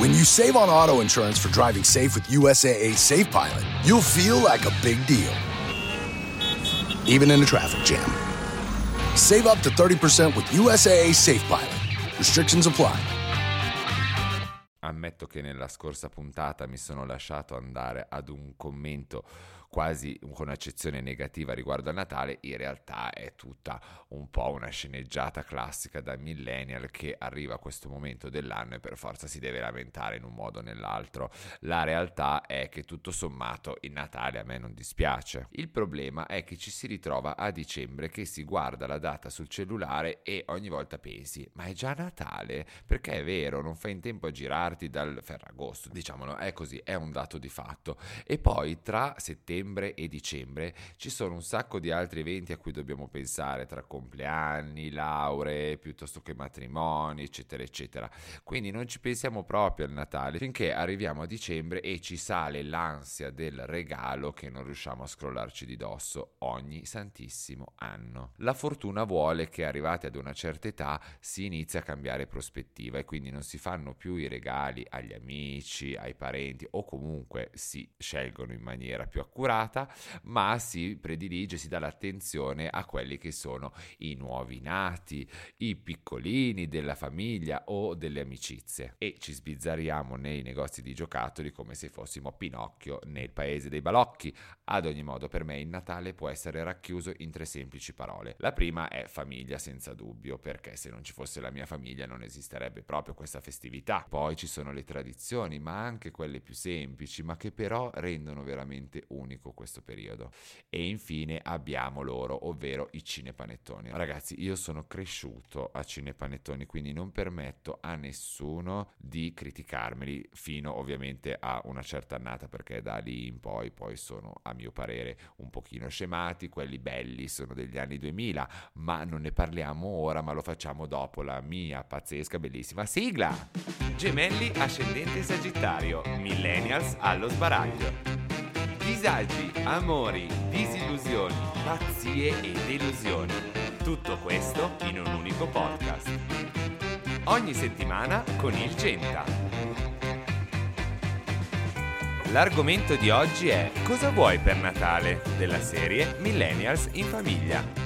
When you save on auto insurance for driving safe with USAA Safe Pilot, you'll feel like a big deal, even in a traffic jam. Save up to 30% with USAA Safe Pilot. Restrictions apply. Ammetto che nella scorsa puntata mi sono lasciato andare ad un commento quasi con un'accezione negativa riguardo a Natale, in realtà è tutta un po' una sceneggiata classica da millennial che arriva a questo momento dell'anno e per forza si deve lamentare in un modo o nell'altro. La realtà è che tutto sommato il Natale a me non dispiace. Il problema è che ci si ritrova a dicembre che si guarda la data sul cellulare e ogni volta pensi, ma è già Natale? Perché è vero, non fai in tempo a girarti dal Ferragosto, diciamolo, è così, è un dato di fatto. E poi tra settembre settembre e dicembre ci sono un sacco di altri eventi a cui dobbiamo pensare, tra compleanni, lauree, piuttosto che matrimoni, eccetera, eccetera. Quindi non ci pensiamo proprio al Natale finché arriviamo a dicembre e ci sale l'ansia del regalo che non riusciamo a scrollarci di dosso ogni santissimo anno. La fortuna vuole che arrivati ad una certa età si inizi a cambiare prospettiva e quindi non si fanno più i regali agli amici, ai parenti o comunque si scelgono in maniera più accurata accurata, ma si predilige, si dà l'attenzione a quelli che sono i nuovi nati, i piccolini della famiglia o delle amicizie. E ci sbizzarriamo nei negozi di giocattoli come se fossimo Pinocchio nel paese dei balocchi. Ad ogni modo, per me il Natale può essere racchiuso in tre semplici parole. La prima è famiglia, senza dubbio, perché se non ci fosse la mia famiglia non esisterebbe proprio questa festività. Poi ci sono le tradizioni, ma anche quelle più semplici, ma che però rendono veramente unico unico questo periodo. E infine abbiamo loro, ovvero i cinepanettoni. Ragazzi, io sono cresciuto a cinepanettoni, quindi non permetto a nessuno di criticarmeli fino ovviamente a una certa annata, perché da lì in poi poi sono a mio parere un pochino scemati, quelli belli sono degli anni 2000, ma non ne parliamo ora, ma lo facciamo dopo la mia pazzesca bellissima sigla. Gemelli ascendente Sagittario, millennials allo sbaraglio. Disagi, amori, disillusioni, pazzie e delusioni. Tutto questo in un unico podcast. Ogni settimana con il Genta. L'argomento di oggi è Cosa vuoi per Natale? della serie Millennials in famiglia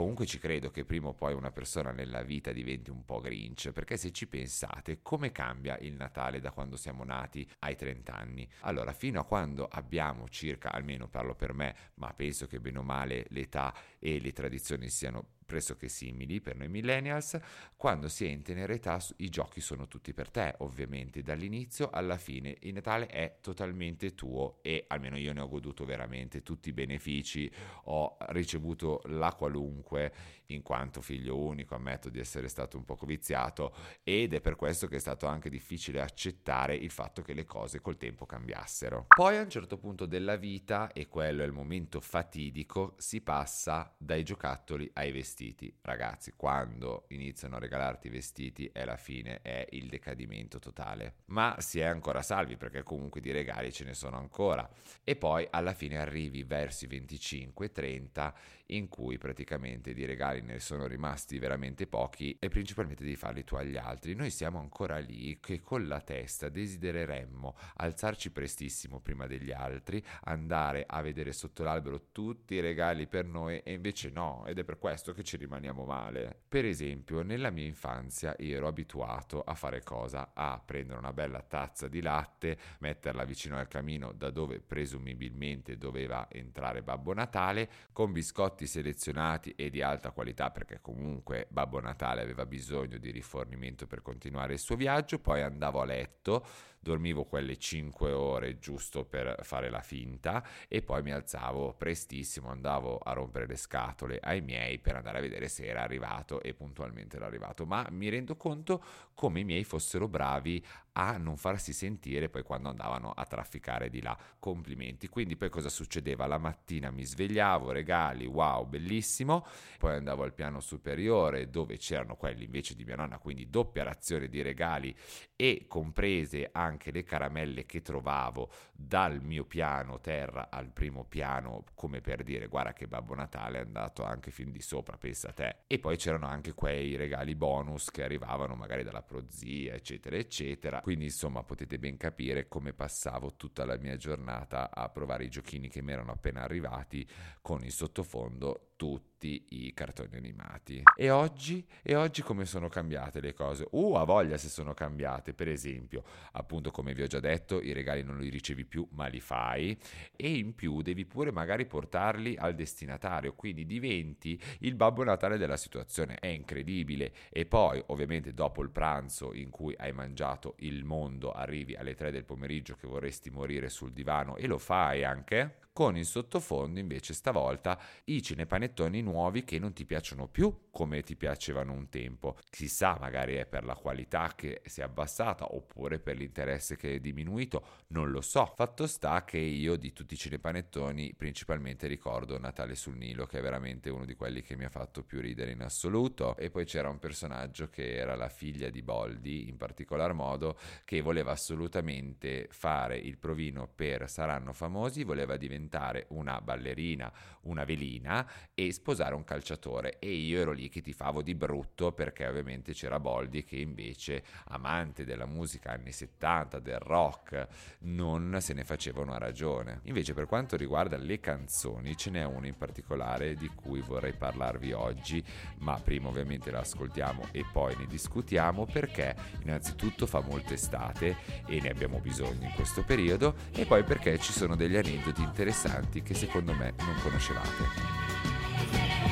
comunque ci credo che prima o poi una persona nella vita diventi un po' grinch, perché se ci pensate, come cambia il Natale da quando siamo nati ai 30 anni? Allora, fino a quando abbiamo circa, almeno parlo per me, ma penso che bene o male l'età e le tradizioni siano pressoché simili per noi millennials, quando si è in tenera età i giochi sono tutti per te, ovviamente, dall'inizio alla fine. Il Natale è totalmente tuo e almeno io ne ho goduto veramente tutti i benefici, ho ricevuto la qualunque in quanto figlio unico, ammetto di essere stato un poco viziato ed è per questo che è stato anche difficile accettare il fatto che le cose col tempo cambiassero. Poi a un certo punto della vita, e quello è il momento fatidico, si passa dai giocattoli ai vestiti vestiti. Ragazzi, quando iniziano a regalarti i vestiti è la fine, è il decadimento totale. Ma si è ancora salvi perché comunque di regali ce ne sono ancora. E poi alla fine arrivi verso i 25-30 in cui praticamente di regali ne sono rimasti veramente pochi e principalmente di farli tu agli altri. Noi siamo ancora lì che con la testa desidereremmo alzarci prestissimo prima degli altri, andare a vedere sotto l'albero tutti i regali per noi e invece no, ed è per questo che ci rimaniamo male. Per esempio, nella mia infanzia ero abituato a fare cosa? A prendere una bella tazza di latte, metterla vicino al camino da dove presumibilmente doveva entrare Babbo Natale, con biscotti selezionati e di alta qualità perché comunque Babbo Natale aveva bisogno di rifornimento per continuare il suo viaggio, poi andavo a letto dormivo quelle 5 ore giusto per fare la finta e poi mi alzavo prestissimo, andavo a rompere le scatole ai miei per andare a vedere se era arrivato e puntualmente era arrivato, ma mi rendo conto come i miei fossero bravi a non farsi sentire poi quando andavano a trafficare di là. Complimenti. Quindi poi cosa succedeva? La mattina mi svegliavo, regali, wow, bellissimo, poi andavo al piano superiore dove c'erano quelli invece di mia nonna, quindi doppia razione di regali e comprese anche le caramelle che trovavo dal mio piano terra al primo piano, come per dire guarda che Babbo Natale è andato anche fin di sopra, pensa a te. E poi c'erano anche quei regali bonus che arrivavano magari dalla prozia, eccetera, eccetera. Quindi insomma potete ben capire come passavo tutta la mia giornata a provare i giochini che mi erano appena arrivati con il sottofondo tutti i cartoni animati. E oggi? E oggi come sono cambiate le cose? Uh, a voglia se sono cambiate. Per esempio, appunto come vi ho già detto, i regali non li ricevi più, ma li fai. E in più devi pure magari portarli al destinatario, quindi diventi il babbo natale della situazione. È incredibile. E poi, ovviamente, dopo il pranzo in cui hai mangiato il mondo, arrivi alle 3 del pomeriggio che vorresti morire sul divano e lo fai anche con in sottofondo invece stavolta i cinepanettoni nuovi che non ti piacciono più come ti piacevano un tempo. Chissà, magari è per la qualità che si è abbassata oppure per l'interesse che è diminuito, non lo so. Fatto sta che io di tutti i cinepanettoni principalmente ricordo Natale sul Nilo, che è veramente uno di quelli che mi ha fatto più ridere in assoluto. E poi c'era un personaggio che era la figlia di Boldi, in particolar modo, che voleva assolutamente fare il provino per Saranno Famosi, voleva diventare una ballerina, una velina e sposare un calciatore. E io ero lì che tifavo di brutto perché ovviamente c'era Boldi che invece, amante della musica anni 70, del rock, non se ne faceva una ragione. Invece per quanto riguarda le canzoni, ce n'è una in particolare di cui vorrei parlarvi oggi, ma prima ovviamente la ascoltiamo e poi ne discutiamo perché innanzitutto fa molta estate e ne abbiamo bisogno in questo periodo e poi perché ci sono degli aneddoti interessanti che secondo me non conoscevate.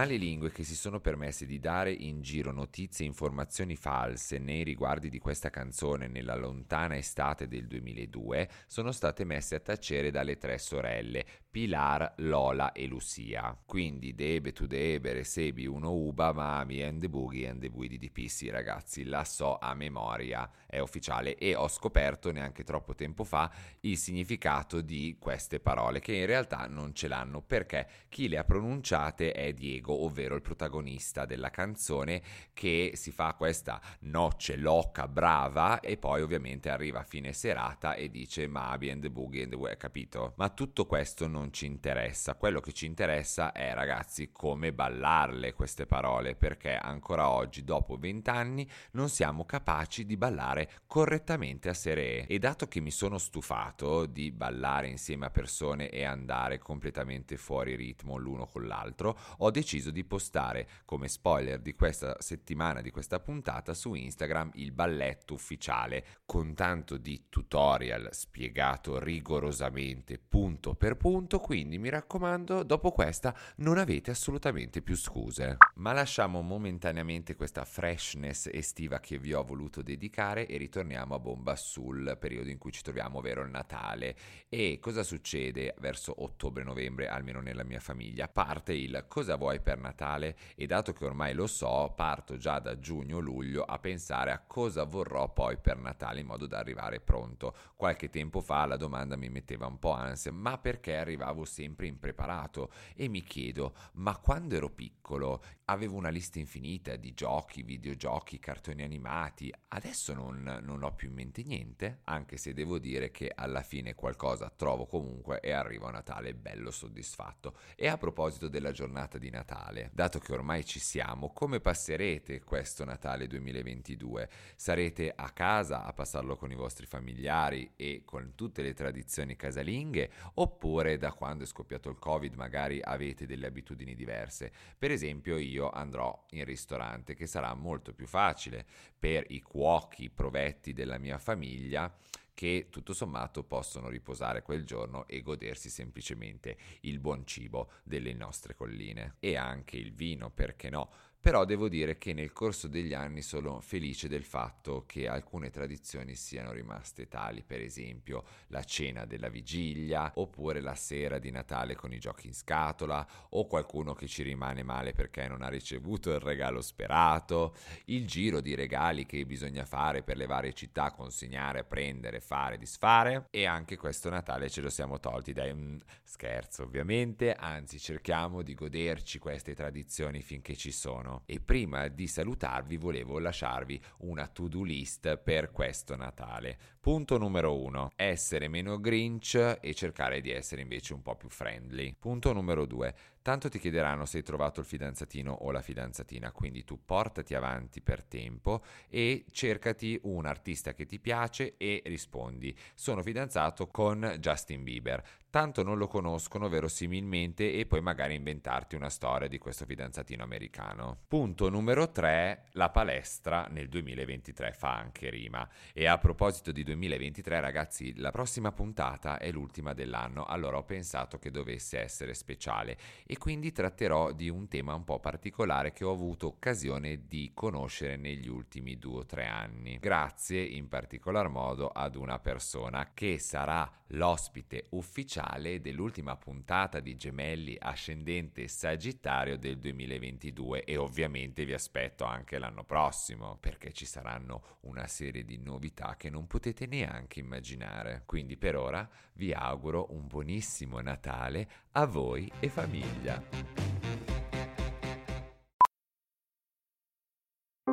Le male lingue che si sono permesse di dare in giro notizie e informazioni false nei riguardi di questa canzone nella lontana estate del 2002 sono state messe a tacere dalle tre sorelle, Pilar, Lola e Lucia. Quindi Debe, tu Debe, Sebi, uno Uba, Mami and the Boogie and the Boogie di Sì ragazzi, la so a memoria, è ufficiale e ho scoperto neanche troppo tempo fa il significato di queste parole che in realtà non ce l'hanno perché chi le ha pronunciate è Diego Diego, ovvero il protagonista della canzone che si fa questa noce loca brava e poi ovviamente arriva a fine serata e dice Mabi and the Boogie and the Way, capito? Ma tutto questo non ci interessa, quello che ci interessa è ragazzi come ballarle queste parole perché ancora oggi dopo vent'anni non siamo capaci di ballare correttamente a seree e dato che mi sono stufato di ballare insieme a persone e andare completamente fuori ritmo l'uno con l'altro ho deciso deciso di postare come spoiler di questa settimana, di questa puntata, su Instagram il balletto ufficiale con tanto di tutorial spiegato rigorosamente punto per punto, quindi mi raccomando, dopo questa non avete assolutamente più scuse. Ma lasciamo momentaneamente questa freshness estiva che vi ho voluto dedicare e ritorniamo a bomba sul periodo in cui ci troviamo, ovvero il Natale. E cosa succede verso ottobre-novembre, almeno nella mia famiglia? Parte il cosa vuoi per Natale e dato che ormai lo so, parto già da giugno-luglio a pensare a cosa vorrò poi per Natale in modo da arrivare pronto. Qualche tempo fa la domanda mi metteva un po' ansia, ma perché arrivavo sempre impreparato? E mi chiedo, ma quando ero piccolo avevo una lista infinita di giochi, videogiochi, cartoni animati, adesso non, non ho più in mente niente, anche se devo dire che alla fine qualcosa trovo comunque e arrivo a Natale bello soddisfatto. E a proposito della giornata di Natale, Natale. Dato che ormai ci siamo, come passerete questo Natale 2022? Sarete a casa a passarlo con i vostri familiari e con tutte le tradizioni casalinghe oppure da quando è scoppiato il Covid magari avete delle abitudini diverse? Per esempio io andrò in ristorante che sarà molto più facile per i cuochi, i provetti della mia famiglia che tutto sommato possono riposare quel giorno e godersi semplicemente il buon cibo delle nostre colline e anche il vino, perché no? Però devo dire che nel corso degli anni sono felice del fatto che alcune tradizioni siano rimaste tali, per esempio la cena della vigilia, oppure la sera di Natale con i giochi in scatola, o qualcuno che ci rimane male perché non ha ricevuto il regalo sperato, il giro di regali che bisogna fare per le varie città, consegnare, prendere, fare, disfare, e anche questo Natale ce lo siamo tolti dai mm, scherzo ovviamente, anzi cerchiamo di goderci queste tradizioni finché ci sono italiano e prima di salutarvi volevo lasciarvi una to-do list per questo Natale. Punto numero uno, essere meno grinch e cercare di essere invece un po' più friendly. Punto numero due, tanto ti chiederanno se hai trovato il fidanzatino o la fidanzatina, quindi tu portati avanti per tempo e cercati un artista che ti piace e rispondi, sono fidanzato con Justin Bieber tanto non lo conoscono verosimilmente e poi magari inventarti una storia di questo fidanzatino americano. Punto numero 3, la palestra nel 2023 fa anche rima. E a proposito di 2023 ragazzi, la prossima puntata è l'ultima dell'anno, allora ho pensato che dovesse essere speciale e quindi tratterò di un tema un po' particolare che ho avuto occasione di conoscere negli ultimi due o tre anni. Grazie in particolar modo ad una persona che sarà l'ospite ufficiale dell'ultima puntata di Gemelli Ascendente Sagittario del 2022 e ovviamente vi aspetto anche l'anno prossimo perché ci saranno una serie di novità che non potete neanche immaginare. Quindi per ora vi auguro un buonissimo Natale a voi e famiglia.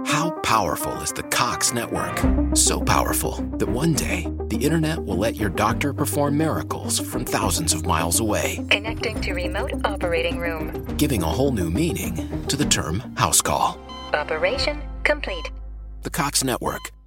How powerful is the Cox network? So powerful that one day the internet will let your doctor perform miracles from thousands of miles away. Connecting to remote operating room. Giving a whole new meaning to the term house call. Operation complete. The Cox network.